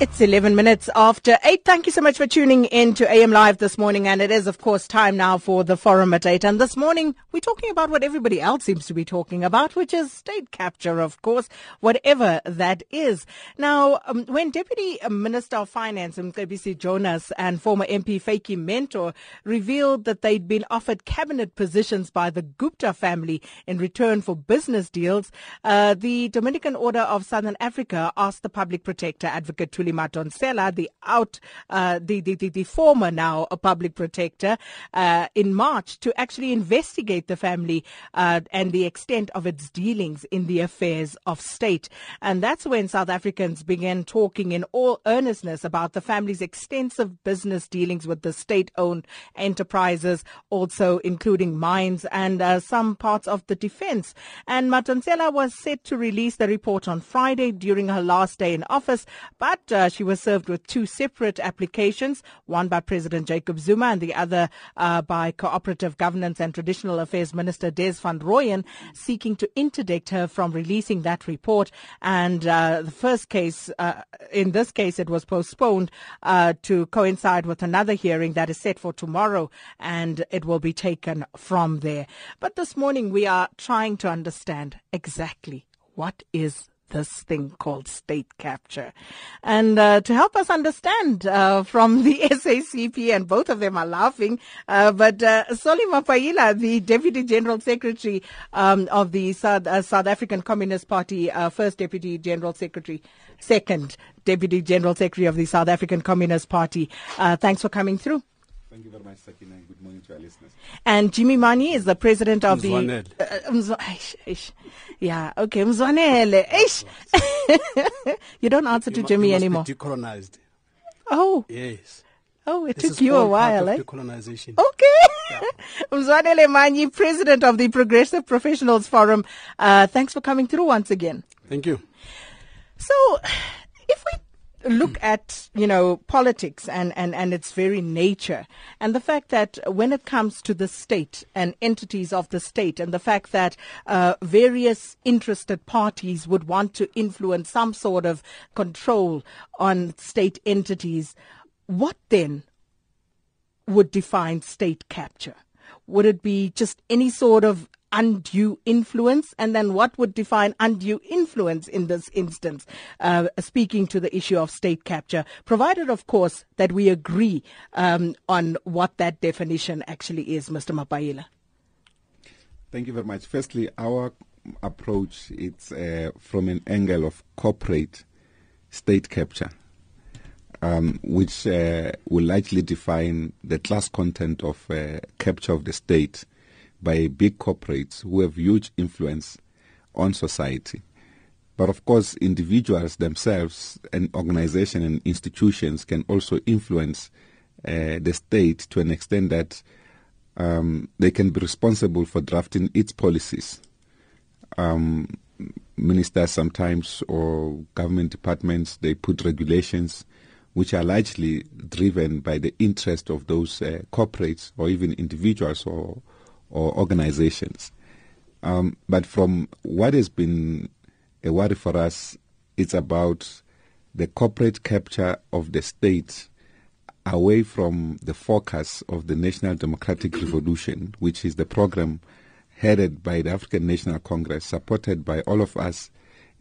It's 11 minutes after 8. Thank you so much for tuning in to AM Live this morning. And it is, of course, time now for the forum at 8. And this morning, we're talking about what everybody else seems to be talking about, which is state capture, of course, whatever that is. Now, um, when Deputy Minister of Finance, Mcebisi Jonas, and former MP Vytjie Mentor revealed that they'd been offered cabinet positions by the Gupta family in return for business deals, uh, the Dominican Order of Southern Africa asked the public protector, Advocate Thuli Madonsela, the out, uh, the, the, the, the, former now a public protector, uh, in March to actually investigate the family uh, and the extent of its dealings in the affairs of state. And that's when South Africans began talking in all earnestness about the family's extensive business dealings with the state-owned enterprises, also including mines and uh, some parts of the defense. And Madonsela was set to release the report on Friday during her last day in office, but uh, she was served with two separate applications, one by President Jacob Zuma and the other uh, by Cooperative Governance and Traditional Affairs Minister Des van Rooyen, seeking to interdict her from releasing that report. And uh, the first case, uh, in this case, it was postponed uh, to coincide with another hearing that is set for tomorrow, and it will be taken from there. But this morning, we are trying to understand exactly what is this thing called state capture. And uh, to help us understand uh, from the SACP, and both of them are laughing, uh, but uh, Solly Mapaila, the Deputy General Secretary um, of the South, uh, South, African Communist Party, uh, first Deputy General Secretary, second Deputy General Secretary of the South African Communist Party. Uh, thanks for coming through. Thank you very much, Sakina, and good morning to our listeners. And Jimmy Manyi is the president of the. Uh, yeah, okay, Mzwanele. you don't answer you to Jimmy you anymore. decolonized. Oh. Yes. Oh, it This took is you a all part while, of eh? Decolonization. Okay. Mzwanele Manyi, president of the Progressive Professionals Forum. Uh, thanks for coming through once again. Thank you. So, if we look at you know politics and, and, and its very nature. And the fact that when it comes to the state and entities of the state and the fact that uh, various interested parties would want to influence some sort of control on state entities what then would define state capture would it be just any sort of undue influence? And then what would define undue influence in this instance? Uh, speaking to the issue of state capture, provided, of course, that we agree um, on what that definition actually is, Mr. Mapaila. Thank you very much. Firstly, our approach it's uh, from an angle of corporate state capture, um, which uh, will largely define the class content of uh, capture of the state by big corporates who have huge influence on society. But of course, individuals themselves and organizations and institutions can also influence uh, the state to an extent that um, they can be responsible for drafting its policies. Um, ministers sometimes or government departments they put regulations which are largely driven by the interest of those uh, corporates or even individuals or or organizations. Um, but from what has been a worry for us, it's about the corporate capture of the state away from the focus of the National Democratic Revolution, which is the program headed by the African National Congress, supported by all of us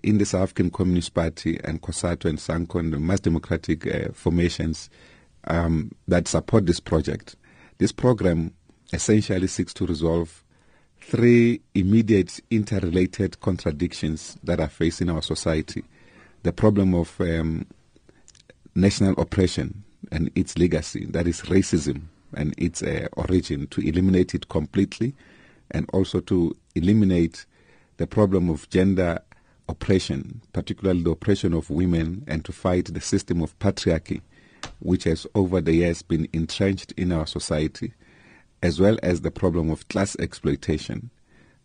in the South African Communist Party and COSATU and SANCO and the mass democratic uh, formations um, that support this project. This program essentially seeks to resolve three immediate interrelated contradictions that are facing our society. The problem of um, national oppression and its legacy, that is racism and its uh, origin, to eliminate it completely, and also to eliminate the problem of gender oppression, particularly the oppression of women, and to fight the system of patriarchy, which has over the years been entrenched in our society as well as the problem of class exploitation,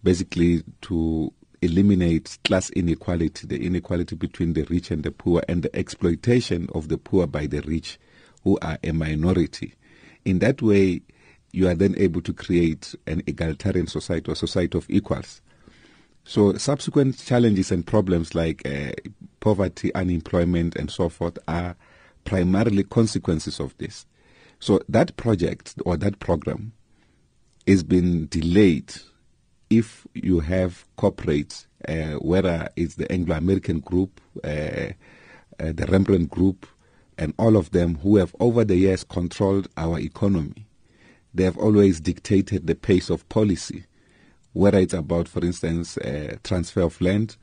basically to eliminate class inequality, the inequality between the rich and the poor, and the exploitation of the poor by the rich, who are a minority. In that way, you are then able to create an egalitarian society a society of equals. So subsequent challenges and problems like uh, poverty, unemployment, and so forth are primarily consequences of this. So that project or that program is been delayed if you have corporates, uh, whether it's the Anglo-American group, uh, uh, the Rembrandt group, and all of them who have over the years controlled our economy. They have always dictated the pace of policy, whether it's about, for instance, uh, transfer of land.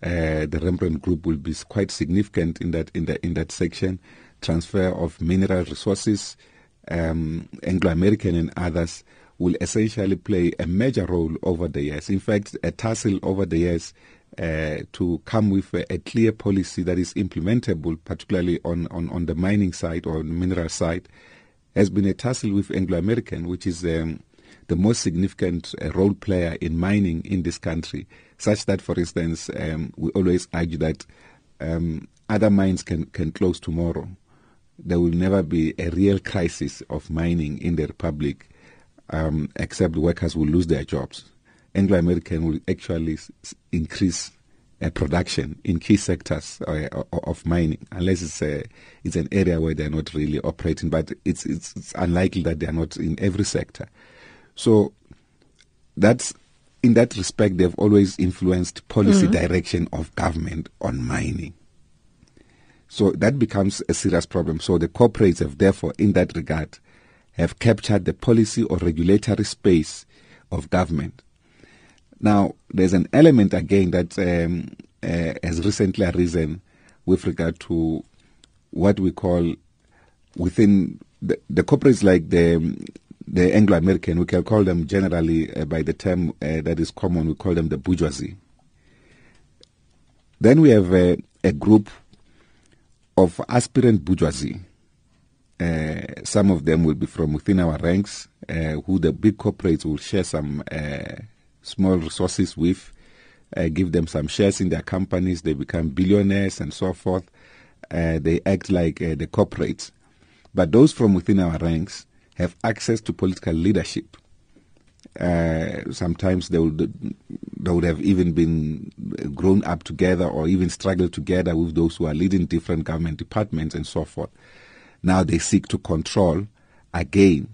Uh, the Rembrandt Group will be quite significant in that in that in that section. Transfer of mineral resources, um, Anglo-American and others will essentially play a major role over the years. In fact, a tussle over the years uh, to come with a, a, clear policy that is implementable, particularly on, on, on the mining side or the mineral side, has been a tussle with Anglo American, which is um, the most significant uh, role player in mining in this country, such that, for instance, um, we always argue that um, other mines can, can close tomorrow. There will never be a real crisis of mining in the Republic, um, except workers will lose their jobs. Anglo American will actually increase uh, production in key sectors uh, of mining, unless it's a, it's an area where they're not really operating. But it's, it's, it's unlikely that they are not in every sector. So that's in that respect, they've always influenced policy mm-hmm. direction of government on mining. So that becomes a serious problem. So the corporates have therefore, in that regard, have captured the policy or regulatory space of government. Now, there's an element again that um, uh, has recently arisen with regard to what we call within the, the corporates like the the Anglo-American, we can call them generally uh, by the term uh, that is common, we call them the bourgeoisie. Then we have a, a group of aspirant bourgeoisie. Uh, some of them will be from within our ranks, uh, who the big corporates will share some uh, small resources with, uh, give them some shares in their companies, they become billionaires and so forth. Uh, they act like uh, the corporates. But those from within our ranks have access to political leadership. Uh, sometimes they would they would have even been grown up together or even struggled together with those who are leading different government departments and so forth. Now they seek to control again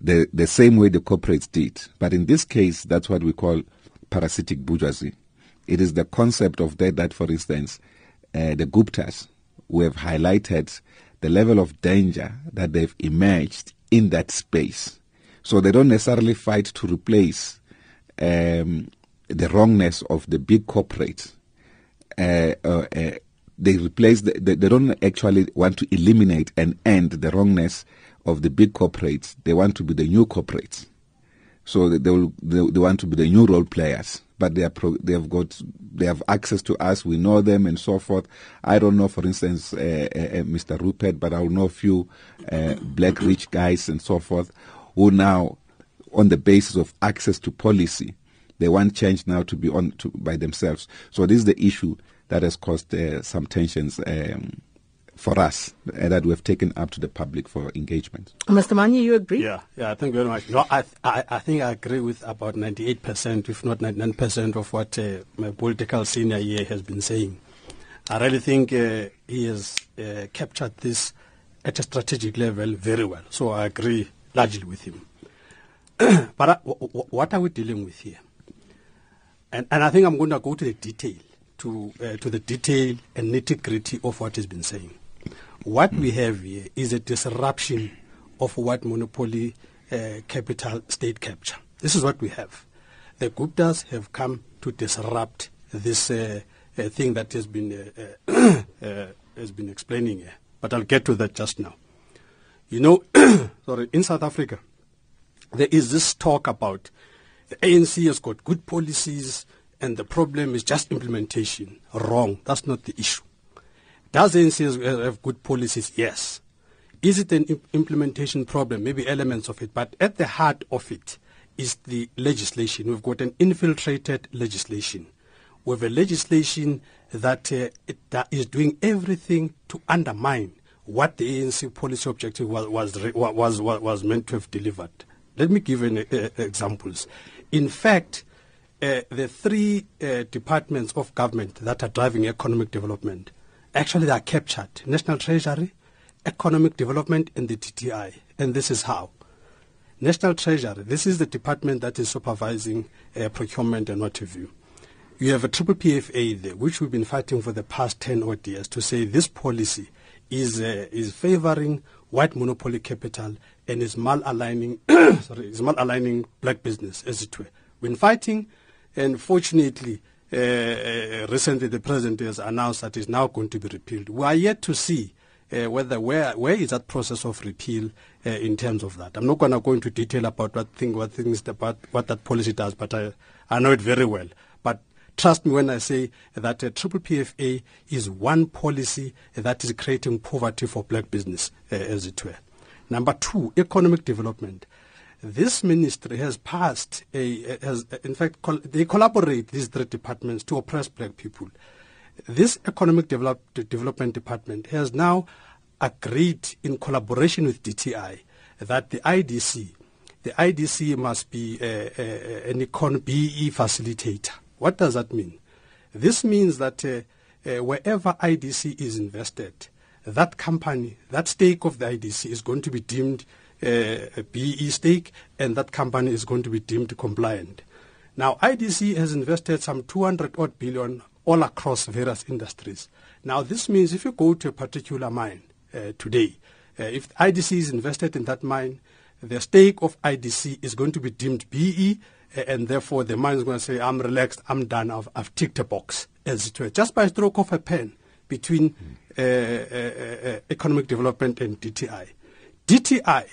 the, the same way the corporates did. But in this case, that's what we call parasitic bourgeoisie. It is the concept of that, that for instance, uh, the Guptas who have highlighted the level of danger that they've emerged in that space. So they don't necessarily fight to replace um, the wrongness of the big corporates. Uh, uh, uh, they replace the, they, they don't actually want to eliminate and end the wrongness of the big corporates, they want to be the new corporates. So they will they, they want to be the new role players, but they are pro, they have got they have access to us. We know them and so forth. I don't know, for instance, uh, uh, uh Mr. Rupert, but I will know a few uh, black rich guys and so forth who now, on the basis of access to policy, they want change now to be on to, by themselves. So this is the issue that has caused uh, some tensions. Um, for us uh, that we have taken up to the public for engagement. Mr. Manyi, you agree? Yeah, yeah, thank you very much. No, I, I, I think I agree with about 98%, if not 99% of what uh, my political senior here has been saying. I really think uh, he has uh, captured this at a strategic level very well. So I agree largely with him. but uh, w- w- what are we dealing with here? And, and I think I'm going to go to the detail, to, uh, to the detail and nitty gritty of what he's been saying. What we have here is a disruption of white monopoly uh, capital state capture. This is what we have. The Guptas have come to disrupt this uh, uh, thing that has been uh, uh, has been explaining here. But I'll get to that just now. You know, sorry, in South Africa, there is this talk about the ANC has got good policies and the problem is just implementation. Wrong. That's not the issue. Does the NCS have good policies? Yes. Is it an implementation problem? Maybe elements of it. But at the heart of it is the legislation. We've got an infiltrated legislation. We have a legislation that, uh, that is doing everything to undermine what the ANC policy objective was, was, was, was, meant to have delivered. Let me give an uh, examples. In fact, uh, the three uh, departments of government that are driving economic development actually they are captured: National Treasury, Economic Development, and the DTI. And this is how. National Treasury, this is the department that is supervising uh, procurement and what have you. You have a triple PFA there, which we've been fighting for the past 10 odd years to say this policy is, uh, is favoring white monopoly capital and is malaligning, sorry, is malaligning black business, as it were. We've been fighting, and fortunately, recently the president has announced that it's now going to be repealed. We are yet to see uh, whether where where is that process of repeal uh, in terms of that. I'm not going to go into detail about what thing what things about what that policy does, but I I know it very well. But trust me when I say that uh, triple PFA is one policy that is creating poverty for black business, uh, as it were. Number two, economic development. This ministry has passed a, has, in fact, col- they collaborate, these three departments, to oppress black people this Economic Develop, Development Department has now agreed in collaboration with DTI that the IDC, the IDC must be a, a, an econ BE facilitator. What does that mean? This means that uh, uh, wherever IDC is invested, that company, that stake of the IDC is going to be deemed uh, a BE stake, and that company is going to be deemed compliant. Now, IDC has invested some 200 odd billion all across various industries. Now, this means if you go to a particular mine uh, today, uh, if IDC is invested in that mine, the stake of IDC is going to be deemed BE, uh, and therefore the mine is going to say, I'm relaxed, I'm done, I've, I've ticked a box, as it were, just by stroke of a pen between uh, uh, uh, economic development and DTI. DTI,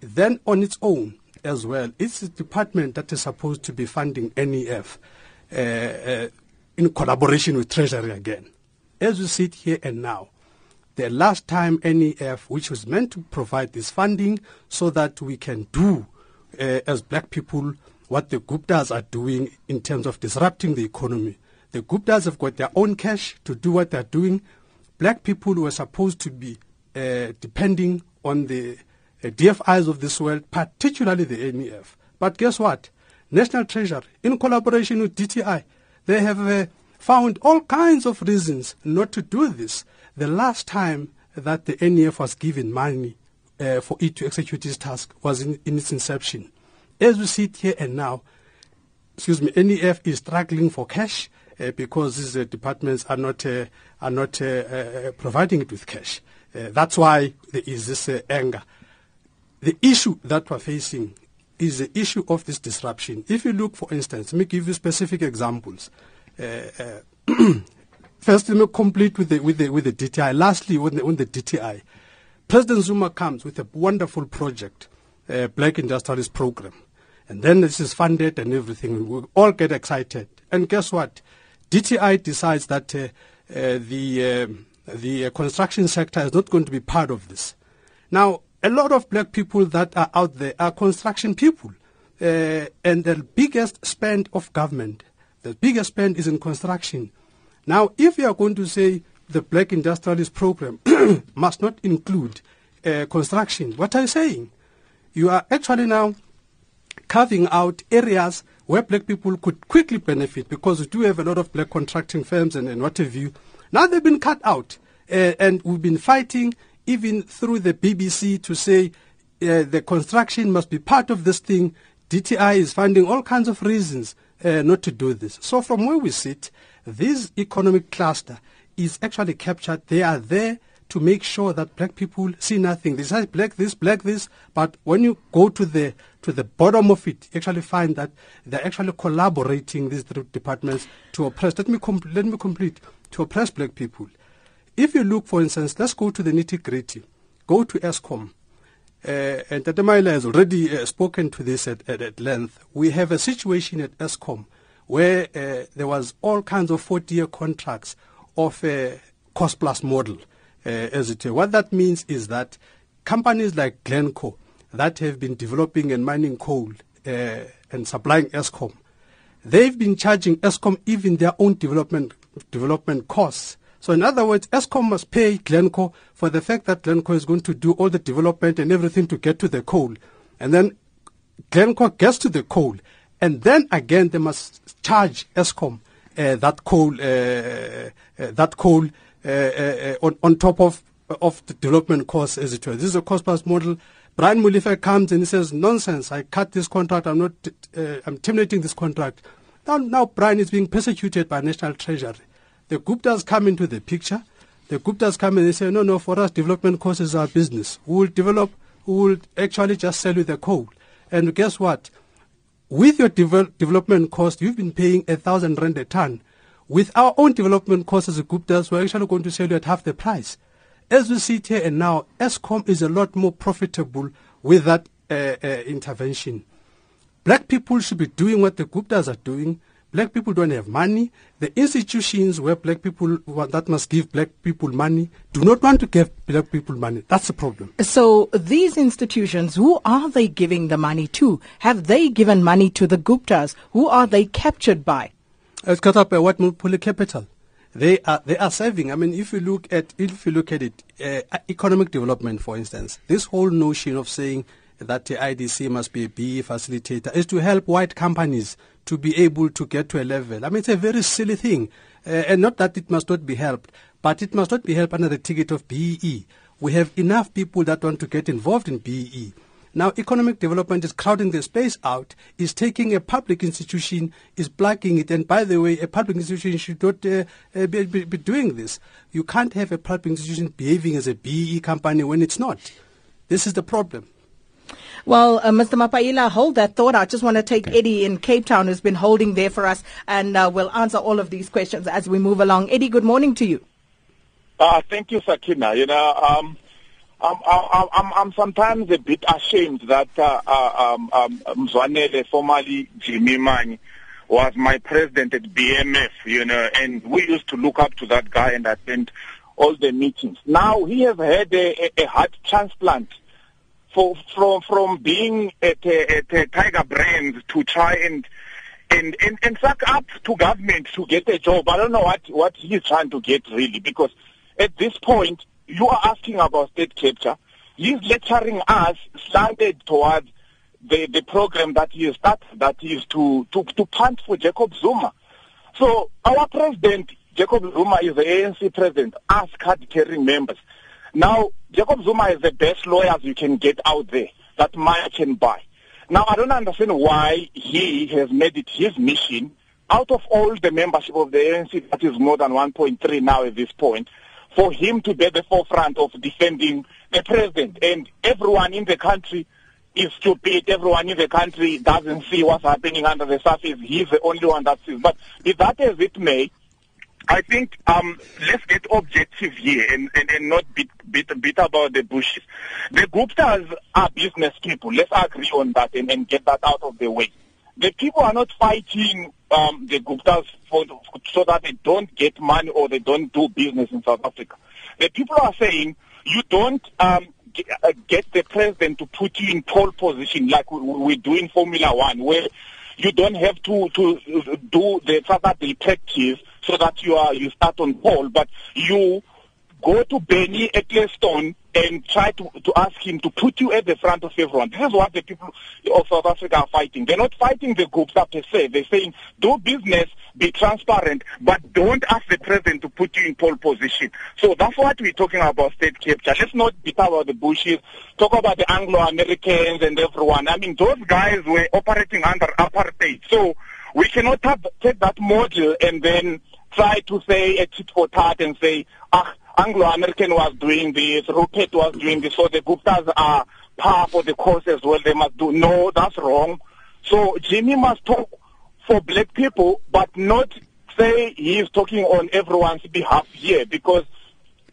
then on its own as well, it's a department that is supposed to be funding NEF in collaboration with Treasury again. As we sit here and now, the last time NEF, which was meant to provide this funding so that we can do uh, as black people what the Guptas are doing in terms of disrupting the economy. The Guptas have got their own cash to do what they're doing. Black people were supposed to be uh, depending on the uh, DFIs of this world, particularly the NEF. But guess what? National Treasury, in collaboration with DTI, they have uh, found all kinds of reasons not to do this. The last time that the NEF was given money uh, for it to execute its task was in, in, its inception. As we sit here and now, excuse me, NEF is struggling for cash uh, because these uh, departments are not uh, are not uh, providing it with cash. that's why there is this anger. The issue that we're facing is the issue of this disruption. If you look, for instance, let me give you specific examples. Uh, uh, first, let me complete with the, with the, with the DTI. Lastly, when the, when the DTI, President Zuma comes with a wonderful project, uh, Black Industrialist Program. And then this is funded and everything. We all get excited. And guess what? DTI decides that uh, uh, the, uh, the construction sector is not going to be part of this. Now, a lot of black people that are out there are construction people. Uh, and the biggest spend of government, the biggest spend is in construction. Now, if you are going to say the black industrialist program must not include uh, construction, what are you saying? You are actually now carving out areas where black people could quickly benefit because we do have a lot of black contracting firms and, and what have you. Now they've been cut out. Uh, and we've been fighting even through the BBC to say uh, the construction must be part of this thing. DTI is finding all kinds of reasons uh, not to do this. So from where we sit, this economic cluster is actually captured. They are there to make sure that black people see nothing. They say black this, black this, but when you go to the to the bottom of it, you actually find that they're actually collaborating these three departments to oppress. Let me let me complete to oppress black people. If you look, for instance, let's go to the nitty gritty. Go to Eskom. Uh, and Tatemaila has already uh, spoken to this at, at, at, length. We have a situation at Eskom where uh, there was all kinds of 40-year contracts of a cost plus model. Uh, as it what that means is that companies like Glencore that have been developing and mining coal uh, and supplying Eskom, they've been charging Eskom even their own development development costs so in other words, Eskom must pay Glencore for the fact that Glencore is going to do all the development and everything to get to the coal. And then Glencore gets to the coal, and then again they must charge Eskom uh, that coal, uh, uh, that coal uh, uh, on, on top of of the development costs as it were. This is a cost plus model. Brian Molefe comes and he says, "Nonsense! I cut this contract. I'm not. I'm terminating this contract." Now, now Brian is being persecuted by National Treasury. The Guptas come into the picture. The Guptas come and they say, no, no, for us, development costs is our business. We will develop, we will actually just sell you the coal. And guess what? With your development cost, you've been paying a thousand rand a ton. With our own development costs as Guptas, we're actually going to sell you at half the price. As we sit here and now, Eskom is a lot more profitable with that uh, uh, intervention. Black people should be doing what the Guptas are doing. Black people don't have money. The institutions where black people that must give black people money do not want to give black people money. That's the problem. So these institutions, who are they giving the money to? Have they given money to the Guptas? Who are they captured by? It's cut up by white monopoly capital. They are they are serving. I mean, if you look at if you look at it, uh, economic development, for instance, this whole notion of saying that the IDC must be a BE facilitator is to help white companies to be able to get to a level. I mean, it's a very silly thing. Uh, and not that it must not be helped, but it must not be helped under the ticket of BE. We have enough people that want to get involved in BE. Now, economic development is crowding the space out, is taking a public institution, is blocking it. And by the way, a public institution should not uh, uh be, be, be doing this. You can't have a public institution behaving as a BE company when it's not. This is the problem. Well, uh, Mr. Mapaila, hold that thought. I just want to take Eddie in Cape Town, who's been holding there for us, and uh, we'll answer all of these questions as we move along. Eddie, good morning to you. Uh, thank you, Sakina. You know, um, I'm, I'm, I'm, I'm, sometimes a bit ashamed that uh, uh, um, um, Mzwanele, formerly Jimmy Manyi, was my president at BMF, you know, and we used to look up to that guy and attend all the meetings. Now he has had a, a, a heart transplant for, from from being at, at, at Tiger Brands to try and and, and and suck up to government to get a job. I don't know what what he's trying to get really because at this point you are asking about state capture. He's lecturing us slanted towards the the program that he started that is to to to punt for Jacob Zuma. So our president Jacob Zuma is the ANC president. Us card carrying members. Now, Jacob Zuma is the best lawyers you can get out there that money can buy. Now, I don't understand why he has made it his mission, out of all the membership of the ANC, that is more than 1.3 now at this point, for him to be at the forefront of defending the president. And everyone in the country is stupid. Everyone in the country doesn't see what's happening under the surface. He's the only one that sees. But if that is it may, I think um, let's get objective here and, and, and not beat, beat, beat about the bushes. The Guptas are business people. Let's agree on that and, and get that out of the way. The people are not fighting um, the Guptas for, so that they don't get money or they don't do business in South Africa. The people are saying you don't um, get, uh, get the president to put you in pole position like we, do in Formula One, where you don't have to, to do the further detective so that you are you start on pole, but you go to Bernie Ecclestone and try to, to ask him to put you at the front of everyone. This is what the people of South Africa are fighting. They're not fighting the Guptas per se. They're saying do business, be transparent, but don't ask the president to put you in pole position. So that's what we're talking about state capture. Let's not beat about the bushes. Talk about the Anglo-Americans and everyone. I mean, those guys were operating under apartheid. So we cannot take that model and then try to say a tit for tat and say, ah, Anglo-American was doing this, Rupert was doing this, so the Guptas are par for the course as well. They must do. No, that's wrong. So Jimmy must talk for black people, but not say he is talking on everyone's behalf here because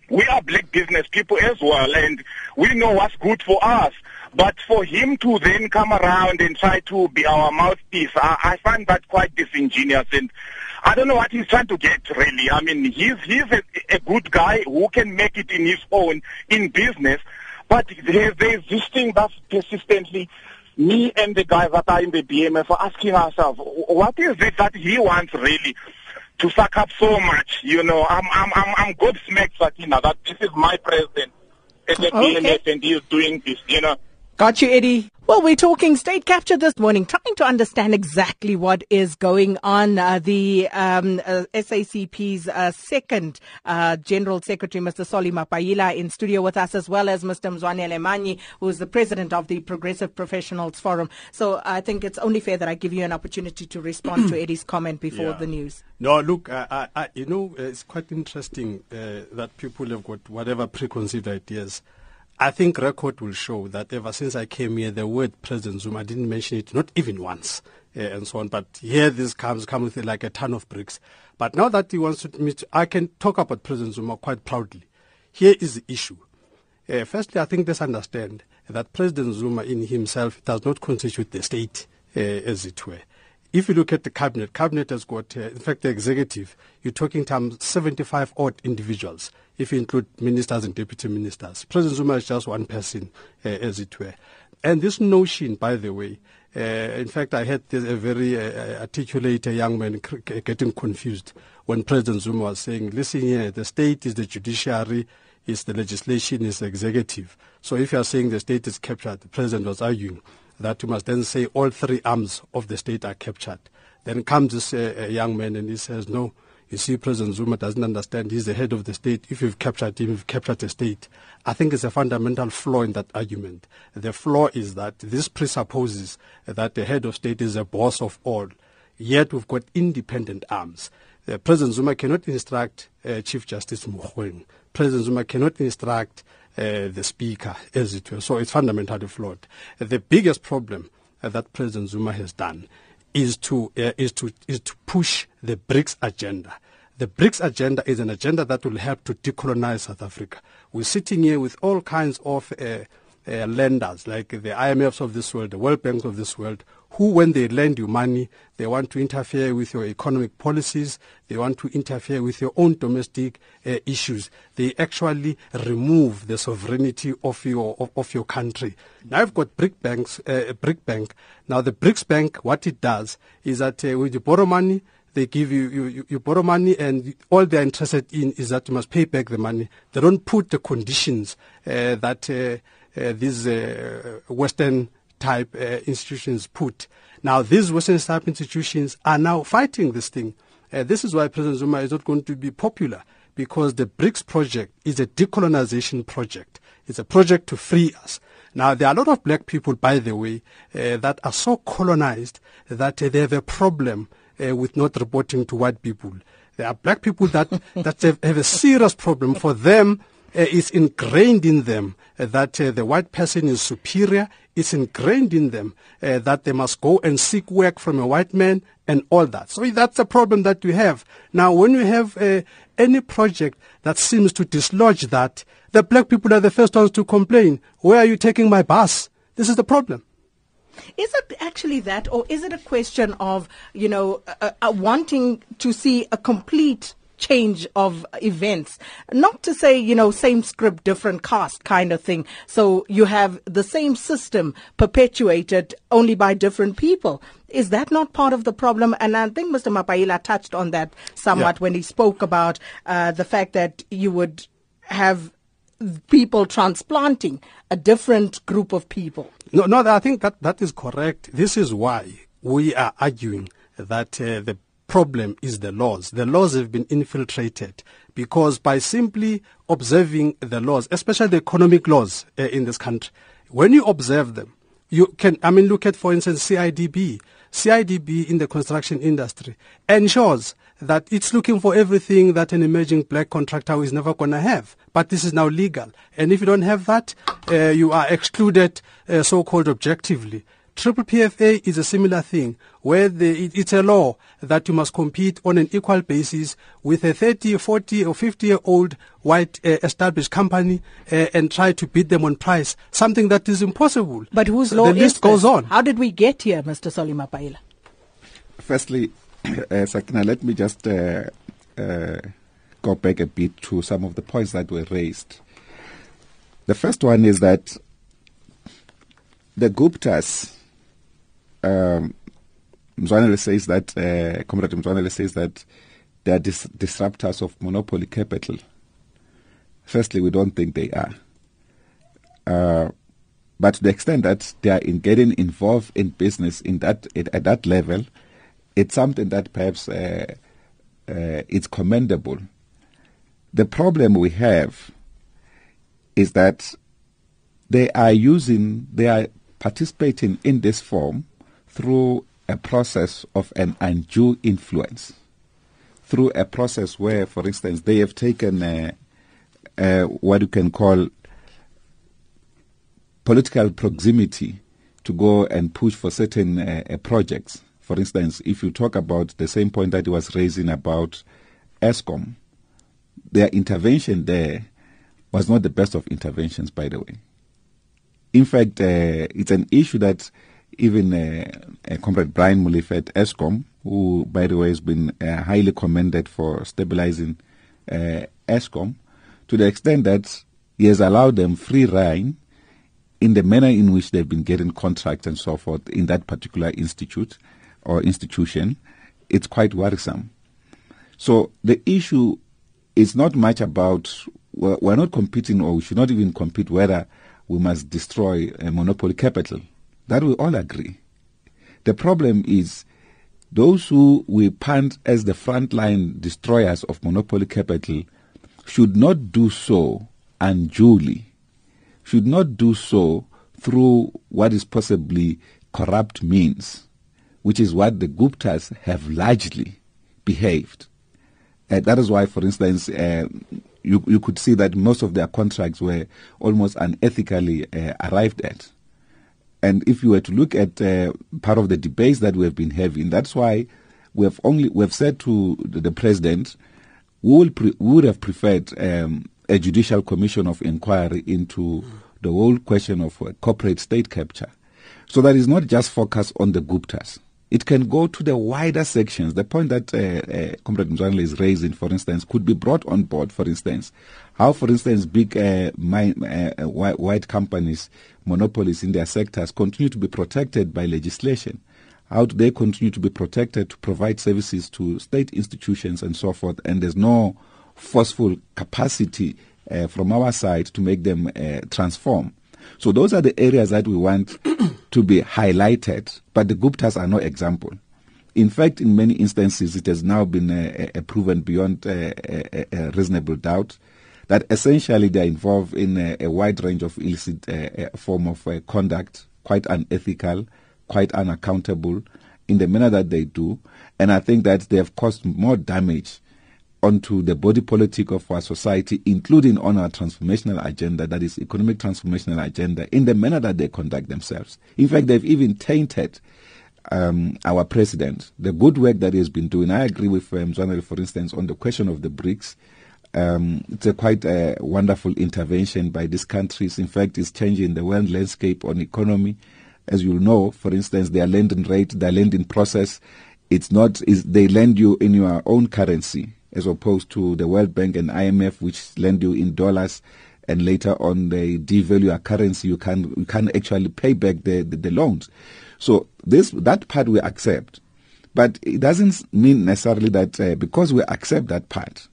we are black business people as well and we know what's good for us. But for him to then come around and try to be our mouthpiece, I, I find that quite disingenuous and I don't know what he's trying to get really. I mean, he's he's a, a good guy who can make it in his own in business, but there's, there's this thing that's persistently me and the guys that are in the BMF are asking ourselves, what is it that he wants really to suck up so much? You know, I'm I'm I'm I'm gobsmacked, Sakina, that this is my president at the okay. BMF and he is doing this. You know. Got you, Eddie. Well, we're talking state capture this morning, trying to understand exactly what is going on. Uh, the um, uh, SACP's uh, second uh, General Secretary, Mr. Solly Mapaila, in studio with us, as well as Mr. Mzwanele Manyi, who is the president of the Progressive Professionals Forum. So I think it's only fair that I give you an opportunity to respond to Eddie's comment before Yeah. the news. No, look, I, I, you know, it's quite interesting uh, that people have got whatever preconceived ideas. I think record will show that ever since I came here, the word President Zuma I didn't mention it, not even once, uh, and so on. But here this comes, comes with like a ton of bricks. But now that he wants to meet, I can talk about President Zuma quite proudly. Here is the issue. Uh, firstly, I think let's understand that President Zuma in himself does not constitute the state, uh, as it were. If you look at the cabinet, cabinet has got, uh, in fact, the executive, you're talking terms 75 odd individuals, if you include ministers and deputy ministers. President Zuma is just one person, uh, as it were. And this notion, by the way, uh, in fact, I had this, a very uh, articulate uh, young man getting confused when President Zuma was saying, listen here, the state is the judiciary, is the legislation, is the executive. So if you are saying the state is captured, the president was arguing that you must then say all three arms of the state are captured. Then comes this uh, uh, young man and he says, no, you see, President Zuma doesn't understand. He's the head of the state. If you've captured him, you've captured the state. I think it's a fundamental flaw in that argument. The flaw is that this presupposes that the head of state is the boss of all. Yet we've got independent arms. Uh, President Zuma cannot instruct uh, Chief Justice Mogoeng. President Zuma cannot instruct uh, the Speaker, as it were. So it's fundamentally flawed. The biggest problem uh, that President Zuma has done is to, uh, is, to, is to push the BRICS agenda. The BRICS agenda is an agenda that will help to decolonize South Africa. We're sitting here with all kinds of uh, uh, lenders, like the IMFs of this world, the World Banks of this world, who, when they lend you money, they want to interfere with your economic policies, they want to interfere with your own domestic uh, issues. They actually remove the sovereignty of your of, of your country. Now I've got BRIC banks, uh, a BRIC bank. Now the BRICS bank, what it does is that uh, when you borrow money, they give you, you, you, you borrow money and all they're interested in is that you must pay back the money. They don't put the conditions uh, that uh, uh, these uh, Western type uh, institutions put. Now these Western type institutions are now fighting this thing. Uh, this is why President Zuma is not going to be popular because the BRICS project is a decolonization project. It's a project to free us. Now, there are a lot of black people, by the way, uh, that are so colonized that uh, they have a problem uh, with not reporting to white people. There are black people that, that have, have a serious problem. For them, uh, it's ingrained in them uh, that uh, the white person is superior. It's ingrained in them that they must go and seek work from a white man and all that. So that's a problem that we have. Now, when you have any project that seems to dislodge that, the black people are the first ones to complain. Where are you taking my bus? This is the problem. Is it actually that, or is it a question of, you know, uh, uh, wanting to see a complete change of events? Not to say, you know, same script, different cast kind of thing. So you have the same system perpetuated only by different people. Is that not part of the problem? And I think Mr. Mapaila touched on that somewhat Yeah. when he spoke about uh, the fact that you would have people transplanting a different group of people. No, no, I think that, that is correct. This is why we are arguing that uh, the problem is the laws. The laws have been infiltrated because by simply observing the laws, especially the economic laws uh, in this country, when you observe them, you can, I mean, look at, for instance, CIDB. CIDB in the construction industry ensures that it's looking for everything that an emerging black contractor is never going to have. But this is now legal. And if you don't have that, uh, you are excluded uh, so-called objectively. Triple PFA is a similar thing where the, it, it's a law that you must compete on an equal basis with a 30, 40 or 50 year old white uh, established company uh, and try to beat them on price, something that is impossible. But whose law the list is goes on. How did we get here, Mr. Solly Mapaila? Firstly, uh, Sakina, let me just uh, uh, go back a bit to some of the points that were raised. The first one is that the Guptas, um, Mzwanele says that, uh, Comrade Mzwanele says that they are dis- disruptors of monopoly capital. Firstly, we don't think they are. Uh, but to the extent that they are in getting involved in business in that at, at that level, it's something that perhaps uh, uh, it's commendable. The problem we have is that they are using, they are participating in this form through a process of an undue influence, through a process where, for instance, they have taken uh, uh, what you can call political proximity to go and push for certain uh, uh, projects. For instance, if you talk about the same point that he was raising about Eskom, their intervention there was not the best of interventions, by the way. In fact, uh, it's an issue that even uh, Comrade Brian Molefe at Eskom, who, by the way, has been uh, highly commended for stabilizing uh, Eskom, to the extent that he has allowed them free rein in the manner in which they've been getting contracts and so forth in that particular institute or institution, it's quite worrisome. So the issue is not much about, we're, we're not competing or we should not even compete whether we must destroy a monopoly capital. That we all agree. The problem is those who we punt as the frontline destroyers of monopoly capital should not do so unduly should not do so through what is possibly corrupt means, which is what the Guptas have largely behaved. Uh, that is why, for instance, uh, you, you could see that most of their contracts were almost unethically uh, arrived at. And if you were to look at uh, part of the debates that we have been having, that's why we have only we have said to the, president, we, will pre- would have preferred um, a judicial commission of inquiry into the whole question of uh, corporate state capture. So that is not just focused on the Guptas. It can go to the wider sections. The point that uh, uh, Comrade Mzwanele is raising, for instance, could be brought on board, for instance. How, for instance, big uh, my, uh, white companies, monopolies in their sectors continue to be protected by legislation. How do they continue to be protected to provide services to state institutions and so forth? And there's no forceful capacity uh, from our side to make them uh, transform. So those are the areas that we want to be highlighted, but the Guptas are no example. In fact, in many instances, it has now been uh, proven beyond a, reasonable doubt that essentially they are involved in a, a wide range of illicit uh, form of uh, conduct, quite unethical, quite unaccountable in the manner that they do. And I think that they have caused more damage onto the body politic of our society, including on our transformational agenda, that is economic transformational agenda, in the manner that they conduct themselves. In fact, they've even tainted um, our president, the good work that he has been doing. I agree with um, Mzwanele, for instance, on the question of the BRICS. Um, it's a quite a wonderful intervention by these countries. In fact, it's changing the world landscape on economy. As you know, for instance, their lending rate, their lending process, it's not, is they lend you in your own currency as opposed to the World Bank and IMF, which lend you in dollars and later on they devalue your currency. You can you can actually pay back the, the, the loans. So this that part we accept, but it doesn't mean necessarily that uh, because we accept that part,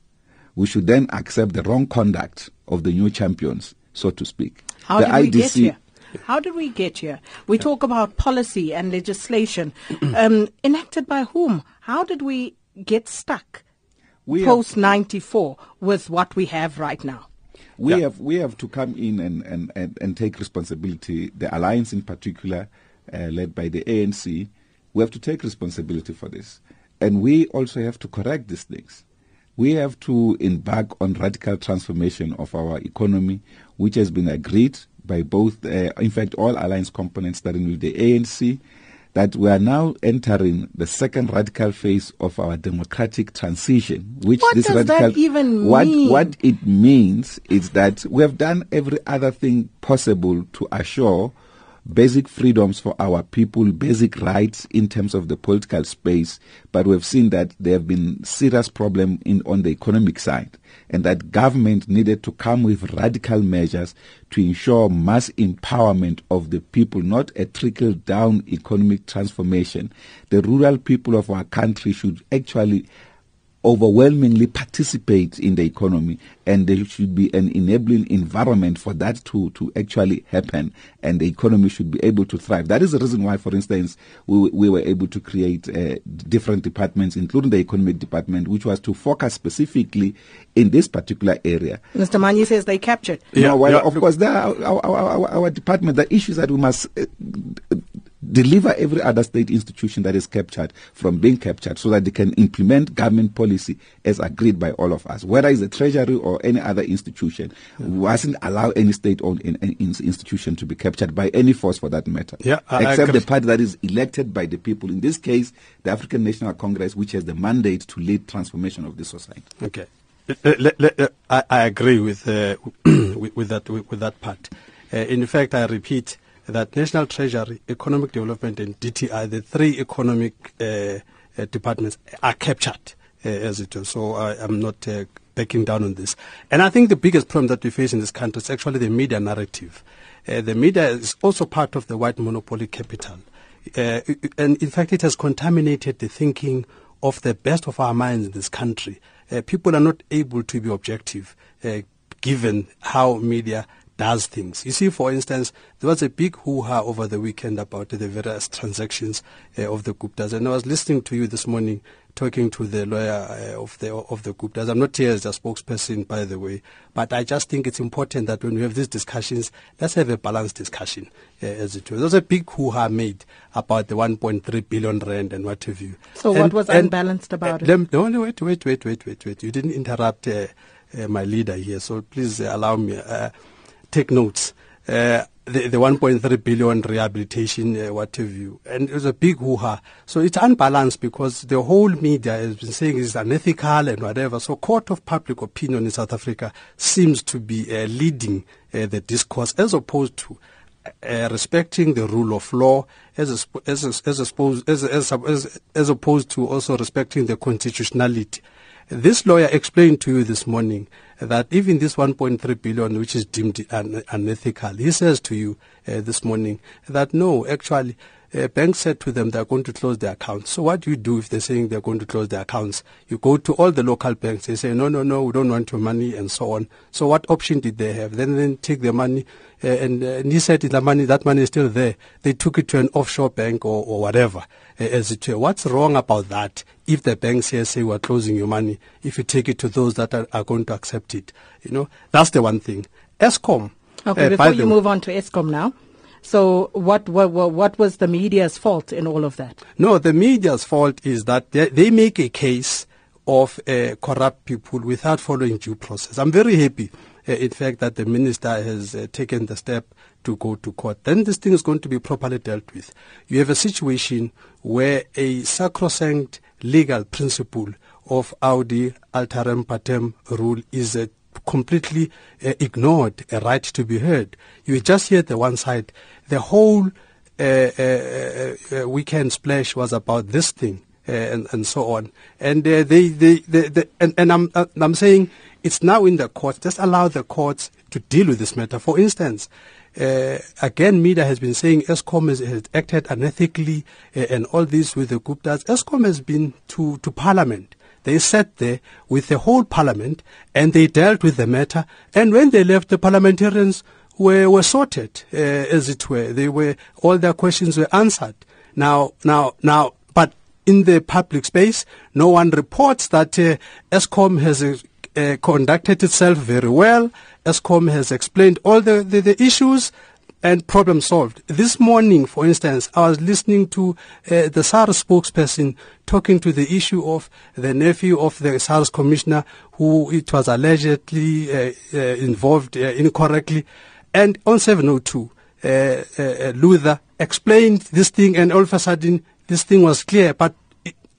we should then accept the wrong conduct of the new champions, so to speak. How the did we get here? How did we get here? We talk about policy and legislation um, enacted by whom? How did we get stuck? we post 94 with what we have right now? We yeah. have we have to come in and, and, and, and, take responsibility. The alliance, in particular, uh, led by the ANC, we have to take responsibility for this, and we also have to correct these things. We have to embark on radical transformation of our economy, which has been agreed by both, uh, in fact, all alliance components, starting with the ANC, that we are now entering the second radical phase of our democratic transition. Which what this does radical, that even what, mean? What it means is that we have done every other thing possible to assure basic freedoms for our people, basic rights in terms of the political space, but we've seen that there have been serious problems on the economic side, and that government needed to come with radical measures to ensure mass empowerment of the people, not a trickle down economic transformation. The rural people of our country should actually overwhelmingly participate in the economy and there should be an enabling environment for that to, to actually happen and the economy should be able to thrive. That is the reason why, for instance, we, we were able to create uh, different departments, including the economic department, which was to focus specifically in this particular area. Mr. Manyi says they captured. Yeah, no, well, yeah, of course, there are our, our, our, our department, the issues that we must uh, deliver every other state institution that is captured from being captured so that they can implement government policy as agreed by all of us. Whether it's the treasury or any other institution, we mustn't allow any state-owned in, in, in- institution to be captured by any force for that matter. Yeah, I- I except agree. the party that is elected by the people. In this case, the African National Congress, which has the mandate to lead transformation of the society. Okay. I, I agree with, uh, with, with that with, with that part. Uh, in fact, I repeat that National Treasury, Economic Development, and DTI, the three economic uh, uh, departments, are captured uh, as it is. So I, I'm not uh, backing down on this. And I think the biggest problem that we face in this country is actually the media narrative. Uh, the media is also part of the white monopoly capital. Uh, and in fact, it has contaminated the thinking of the best of our minds in this country. Uh, people are not able to be objective given how media does things. You see, for instance, there was a big hoo-ha over the weekend about the various transactions uh, of the Guptas, and I was listening to you this morning talking to the lawyer uh, of the of the Guptas. I'm not here as a spokesperson, by the way, but I just think it's important that when we have these discussions, let's have a balanced discussion, uh, as it were. There was a big hoo-ha made about the 1.3 billion rand and what have you. So what was unbalanced about it? Lem- no, no, wait, wait, wait, wait, wait, wait. You didn't interrupt uh, uh, my leader here, so please uh, allow me. Take notes. Uh, the, the 1.3 billion rehabilitation, uh, what have you, and it was a big hoo-ha. So it's unbalanced because the whole media has been saying it's unethical and whatever. So court of public opinion in South Africa seems to be uh, leading uh, the discourse as opposed to uh, respecting the rule of law as as as as, opposed, as, as, as, as opposed to also respecting the constitutionality. This lawyer explained to you this morning that even this 1.3 billion, which is deemed un- unethical, he says to you uh, this morning that no, actually, uh, banks said to them they're going to close their accounts. So what do you do if they're saying they're going to close their accounts? You go to all the local banks. They say no, no, no, we don't want your money, and so on. So what option did they have? Then they take their money, uh, and, uh, and he said the money, that money is still there. They took it to an offshore bank or, or whatever. As it. What's wrong about that? If the banks here say we're closing your money, if you take it to those that are, are going to accept it, you know, that's the one thing. Eskom. Okay, uh, before you move on to Eskom now. So what, what, what, was the media's fault in all of that? No, the media's fault is that they, they make a case of uh, corrupt people without following due process. I'm very happy, uh, in fact, that the minister has uh, taken the step to go to court. Then this thing is going to be properly dealt with. You have a situation where a sacrosanct legal principle of Audi alteram partem rule is completely uh, ignored, a right to be heard. You just hear the one side. The whole uh, uh, uh, weekend splash was about this thing and, and so on. And they, they, they, they and, and I'm, I'm saying it's now in the courts. Just allow the courts to deal with this matter. For instance, uh, again, media has been saying Eskom has, has acted unethically uh, and all this with the Guptas. Eskom has been to, to Parliament. They sat there with the whole Parliament and they dealt with the matter. And when they left, the parliamentarians were, were sorted, uh, as it were. They were all their questions were answered. Now, now, now, but in the public space, no one reports that uh, Eskom has uh, conducted itself very well. Eskom has explained all the, the, the issues and problem solved. This morning, for instance, I was listening to uh, the SARS spokesperson talking to the issue of the nephew of the SARS commissioner who it was allegedly uh, uh, involved uh, incorrectly. And on 702, uh, uh, Luther explained this thing and all of a sudden this thing was clear. But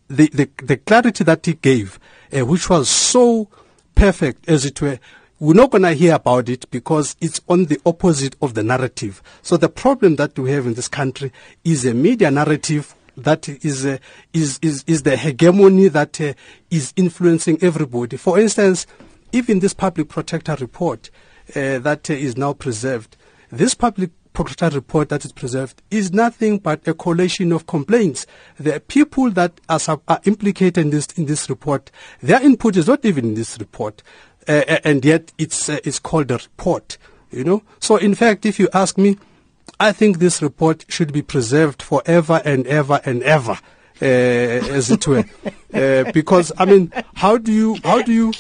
the, the, the clarity that he gave, which was so perfect as it were, we're not going to hear about it because it's on the opposite of the narrative. So the problem that we have in this country is a media narrative that is uh, is, is is the hegemony that uh, is influencing everybody. For instance, even this public protector report uh, that is now preserved, this public protector report that is preserved is nothing but a collation of complaints. The people that are, are implicated in this in this report, their input is not even in this report, uh, and yet it's uh, it's called a report. You know. So in fact, if you ask me, I think this report should be preserved forever and ever and ever. Uh, as it were, uh, because I mean, how do you, how do you,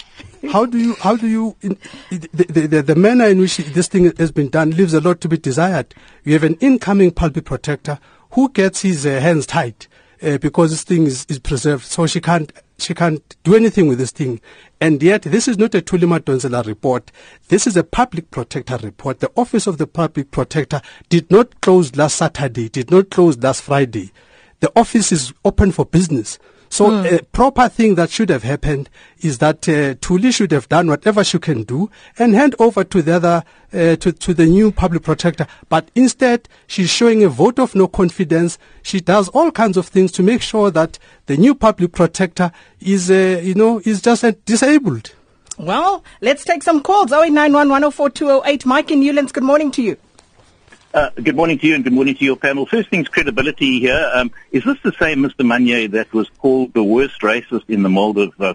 how do you, how do you, in, the, the, the, manner in which this thing has been done leaves a lot to be desired. You have an incoming public protector who gets his uh, hands tied uh, because this thing is, is preserved, so she can't she can't do anything with this thing. And yet, this is not a Thuli Madonsela report. This is a public protector report. The office of the public protector did not close last Saturday, did not close last Friday. The office is open for business. So mm. a proper thing that should have happened is that uh, Thuli should have done whatever she can do and hand over to the other, uh, to, to the new public protector. But instead, she's showing a vote of no confidence. She does all kinds of things to make sure that the new public protector is, uh, you know, is just disabled. Well, let's take some calls. 0891 104 Mike in Newlands, good morning to you. Uh, good morning to you and good morning to your panel. First things, credibility here. Um, is this the same Mr. Manyi that was called the worst racist in the mold of uh,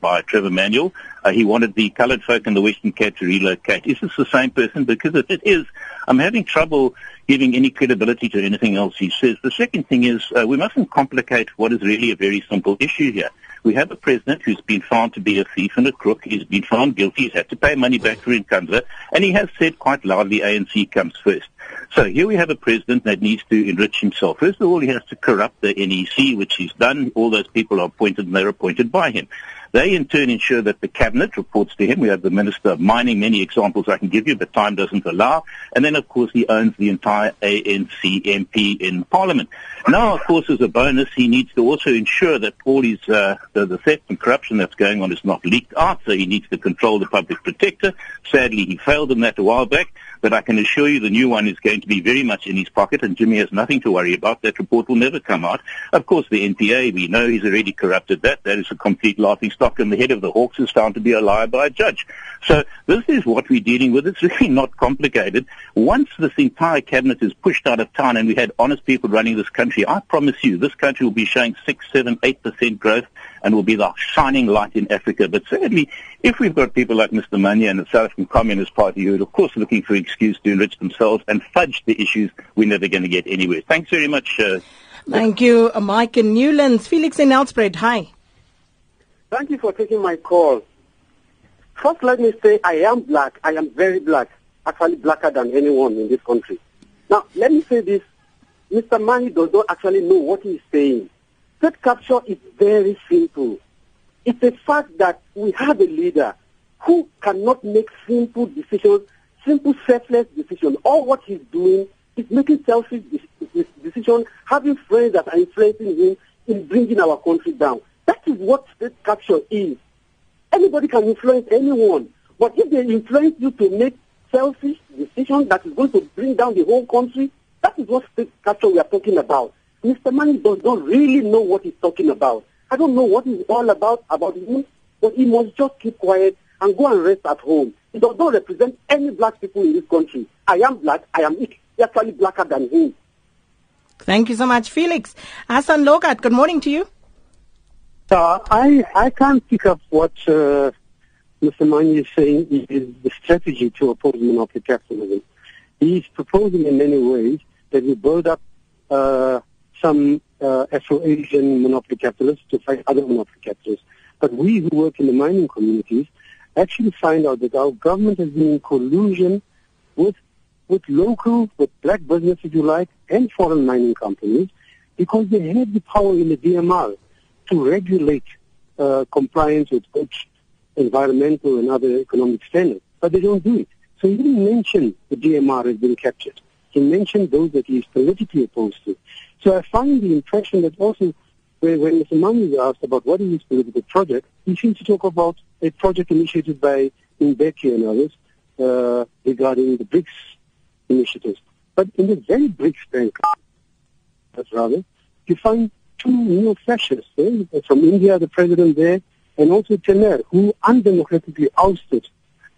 by Trevor Manuel? Uh, he wanted the coloured folk in the Western Cape to relocate. Is this the same person? Because if it is, I'm having trouble giving any credibility to anything else he says. The second thing is uh, we mustn't complicate what is really a very simple issue here. We have a president who's been found to be a thief and a crook. He's been found guilty. He's had to pay money back to Nkandla. And he has said quite loudly ANC comes first. So here we have a president that needs to enrich himself. First of all, he has to corrupt the NEC, which he's done. All those people are appointed and they're appointed by him. They in turn ensure that the cabinet reports to him. We have the minister of mining, many examples I can give you, but time doesn't allow. And then of course he owns the entire ANC MP in parliament. Now of course as a bonus he needs to also ensure that all his, uh, the, the theft and corruption that's going on is not leaked out. So he needs to control the public protector. Sadly he failed in that a while back. But I can assure you the new one is going to be very much in his pocket, and Jimmy has nothing to worry about. That report will never come out. Of course, the NPA, we know he's already corrupted that. That is a complete laughing stock, and the head of the Hawks is found to be a liar by a judge. So this is what we're dealing with. It's really not complicated. Once this entire cabinet is pushed out of town and we had honest people running this country, I promise you, this country will be showing six, seven, eight percent growth and will be the shining light in Africa. But certainly, if we've got people like Mr. Manyi and the South African Communist Party who are, of course, looking for an excuse to enrich themselves and fudge the issues, we're never going to get anywhere. Thanks very much. Uh, Thank you, uh, Mike in Newlands. Felix in Nelspruit, hi. Thank you for taking my call. First, let me say I am black. I am very black, actually blacker than anyone in this country. Now, let me say this. Mr. Manyi does not actually know what he is saying. State capture is very simple. It's a fact that we have a leader who cannot make simple decisions, simple selfless decisions. All what he's doing is making selfish decisions, having friends that are influencing him in bringing our country down. That is what state capture is. Anybody can influence anyone, but if they influence you to make selfish decisions that is going to bring down the whole country, that is what state capture we are talking about. Mr. Manyi does not really know what he's talking about. I don't know what he's all about about him, but he must just keep quiet and go and rest at home. He does not represent any black people in this country. I am black. I am actually blacker than him. Thank you so much, Felix. Hassen Lorgat, good morning to you. Uh, I I can't pick up what uh, Mr. Manyi is saying is the strategy to oppose monopoly capitalism. He's proposing in many ways that we build up uh, some uh, Afro-Asian monopoly capitalists to fight other monopoly capitalists. But we who work in the mining communities actually find out that our government has been in collusion with with local, with black business, if you like, and foreign mining companies, because they have the power in the DMR to regulate uh, compliance with both environmental and other economic standards. But they don't do it. So didn't mention the DMR has been captured. He mentioned those that he is politically opposed to. So I find the impression that also when, when Mr. Manyi is asked about what is his political project, he seems to talk about a project initiated by Mbeki and others uh, regarding the BRICS initiatives. But in the very BRICS bank, that's rather, you find two new fascists eh? from India, the president there, and also Temer, who undemocratically ousted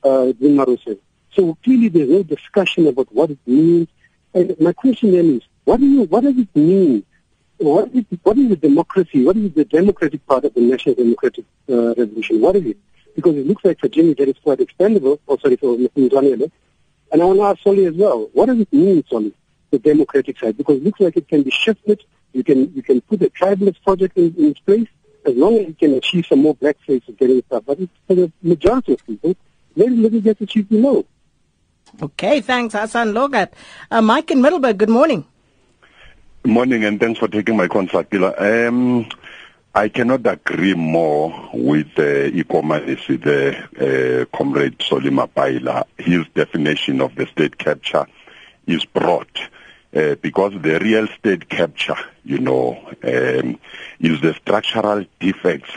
uh, Dilma Rousseff. So clearly there's no discussion about what it means And my question then is, what do you, what does it mean? What is, what is the democracy? What is the democratic part of the National Democratic uh, Revolution? What is it? Because it looks like for Jimmy it's quite expendable. Oh, sorry, for Mr. And I want to ask Solly as well, what does it mean, Solly, the democratic side? Because it looks like it can be shifted. You can, you can put a tribalist project in, in its place as long as you can achieve some more black faces getting stuff. But for the majority of people, very little gets achieved below. Okay, thanks, Hassen Lorgat. Uh, Mike in Middelburg, good morning. Good morning, and thanks for taking my Sakila. Um, I cannot agree more with the uh, Ikomanis, the uh, comrade Solly Mapaila. His definition of the state capture is broad. Uh, because the real state capture, you know, um, is the structural defects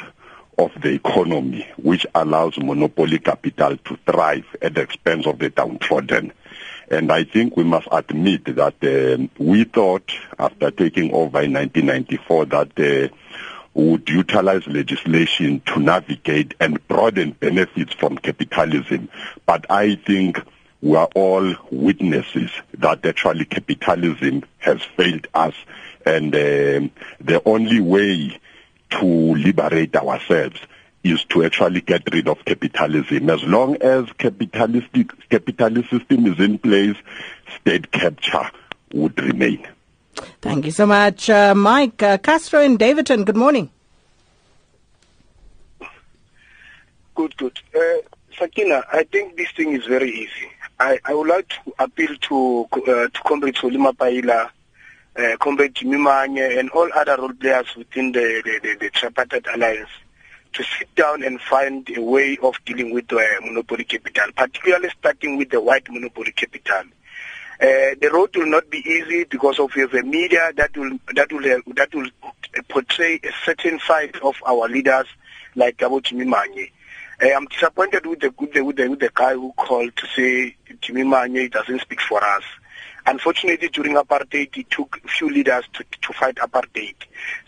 of the economy which allows monopoly capital to thrive at the expense of the downtrodden. And I think we must admit that um, we thought after taking over in 1994 that uh, we would utilize legislation to navigate and broaden benefits from capitalism. But I think we are all witnesses that actually capitalism has failed us. And um, the only way to liberate ourselves is to actually get rid of capitalism. As long as capitalistic capitalist system is in place, state capture would remain. Thank you so much, uh, Mike uh, Castro in Daveyton. Good morning. Good, good. Uh, Sakina, I think this thing is very easy. I, I would like to appeal to uh, to Comrade Solly Mapaila uh, Comrade Jimmy Manyi and all other role players within the, the, the, the Tripartite Alliance to sit down and find a way of dealing with uh, monopoly capital, particularly starting with the white monopoly capital. Uh, the road will not be easy because of the media that will that will uh, that will portray a certain side of our leaders like Gabo Manyi. Uh, I'm disappointed with the, with the with the with the guy who called to say Jimmy Manyi doesn't speak for us. Unfortunately, during apartheid, it took few leaders to, to fight apartheid.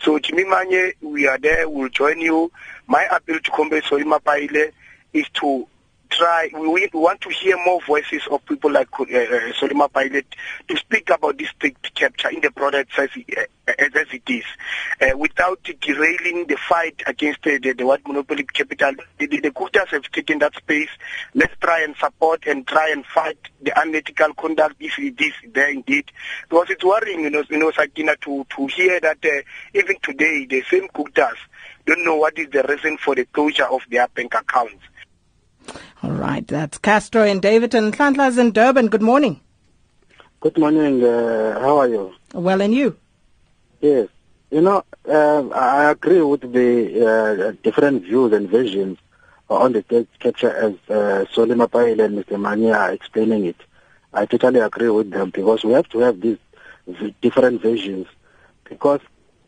So, Jimmy Manyi, we are there. We'll join you. My appeal to Comrade Solly Mapaila is to try, we, want to hear more voices of people like uh, uh, Solly Mapaila to speak about this capture in the product as, uh, as, it is, uh, without derailing the fight against the, the, the white monopoly capital. The, the, the Guptas have taken that space. Let's try and support and try and fight the unethical conduct if it is there indeed. Because it's worrying, you know, you know Sakina, to, to hear that uh, even today the same Guptas don't know what is the reason for the closure of their bank accounts. All right, that's Castro in Daveyton. Nhlanhla's in Durban. Good morning. Good morning. Uh, how are you? Well, and you? Yes. You know, uh, I agree with the uh, different views and visions on the state capture as uh, Solima and Mr. Manyi are explaining it. I totally agree with them because we have to have these different visions because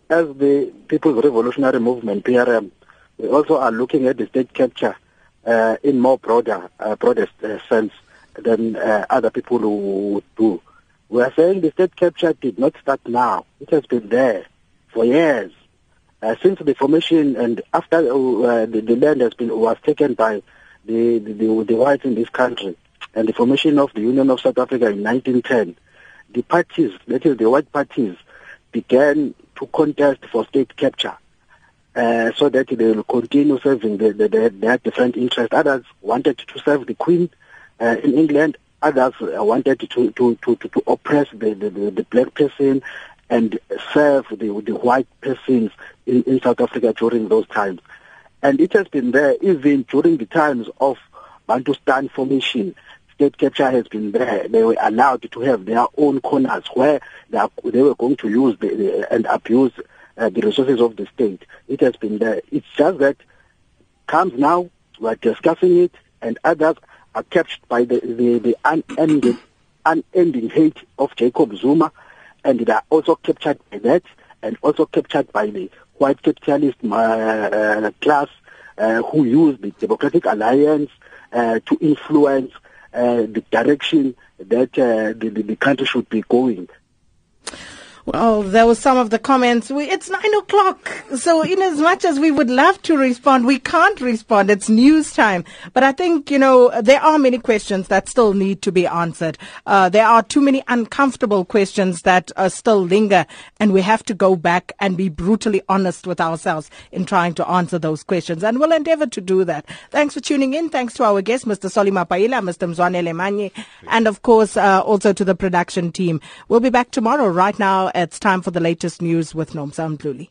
as the People's Revolutionary Movement, PRM, we also are looking at the state capture uh, in more broader, uh, broader uh, sense than uh, other people would do. We are saying the state capture did not start now. It has been there for years. Uh, since the formation and after uh, the, the land has been was taken by the, the, the, the whites in this country and the formation of the Union of South Africa in 1910, the parties, that is the white parties, began to contest for state capture. Uh, so that they will continue serving the, the, the, their different interests. Others wanted to serve the Queen uh, in England. Others uh, wanted to, to, to, to, oppress the, the, the, black person and serve the, the white persons in, in South Africa during those times. And it has been there even during the times of Bantustan formation. State capture has been there. They were allowed to have their own corners where they, are, they were going to use the, the, and abuse uh, the resources of the state. It has been there. It's just that comes now, we're discussing it, and others are captured by the, the, the unending, unending hate of Jacob Zuma, and they are also captured by that, and also captured by the white capitalist uh, uh, class uh, who use the Democratic Alliance uh, to influence uh, the direction that the, the country should be going. Well, there were some of the comments. We, it's nine o'clock. So in as much as we would love to respond, we can't respond. It's news time. But I think, you know, there are many questions that still need to be answered. Uh, there are too many uncomfortable questions that uh, still linger and we have to go back and be brutally honest with ourselves in trying to answer those questions. And we'll endeavor to do that. Thanks for tuning in. Thanks to our guests, Mr. Solly Mapaila, Mr. Mzwanele Manyi, and of course, uh, also to the production team. We'll be back tomorrow. Right now, it's time for the latest news with Nomsa Mdluli.